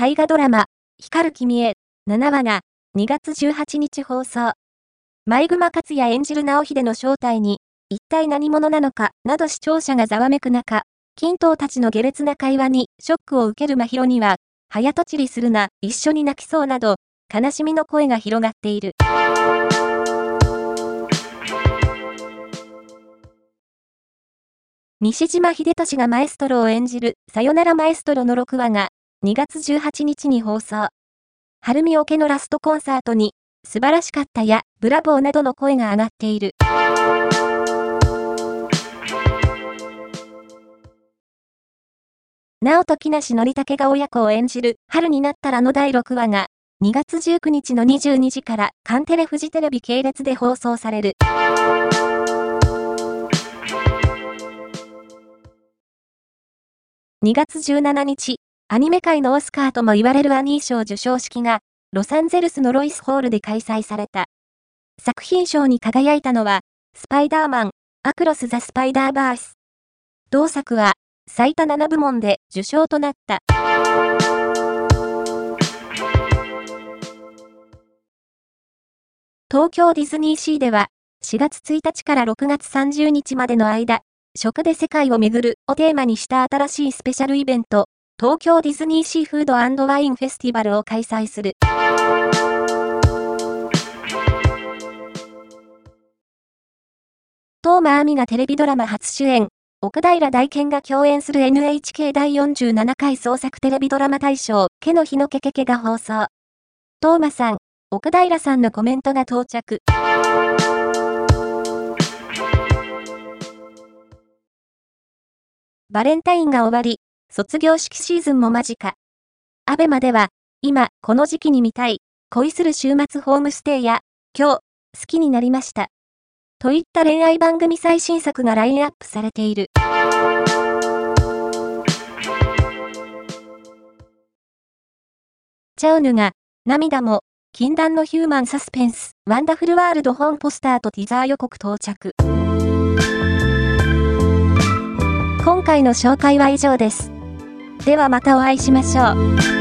大河ドラマ、光る君へ、7話が、2月18日放送。前熊克也演じる直秀の正体に、一体何者なのか、など視聴者がざわめく中、金刀たちの下劣な会話にショックを受ける真宙には、早とちりするな、一緒に泣きそうなど、悲しみの声が広がっている。西島秀俊がマエストロを演じる、さよならマエストロの6話が、2月18日に放送。春見オケのラストコンサートに、素晴らしかったや、ブラボーなどの声が上がっている。なおと木梨憲武が親子を演じる、春になったらの第6話が、2月19日の22時から、カンテレフジテレビ系列で放送される。2月17日、アニメ界のオスカーとも言われるアニー賞授賞式が、ロサンゼルスのロイスホールで開催された。作品賞に輝いたのは、スパイダーマン、アクロス・ザ・スパイダーバース。同作は、最多7部門で受賞となった。東京ディズニーシーでは、4月1日から6月30日までの間、食で世界を巡るをテーマにした新しいスペシャルイベント、東京ディズニーシーフードワインフェスティバルを開催する。東間亜美がテレビドラマ初主演、奥平大賢が共演する NHK 第47回創作テレビドラマ大賞、毛の日のケケケが放送。東間さん、奥平さんのコメントが到着。バレンタインが終わり、卒業式シーズンも間近。アベマでは、今、この時期に見たい、恋する週末ホームステイや、今日、好きになりました。といった恋愛番組最新作がラインアップされている。チャウヌが、涙も、禁断のヒューマンサスペンス、ワンダフルワールド本ポスターとティザー予告到着。今回の紹介は以上です。ではまたお会いしましょう。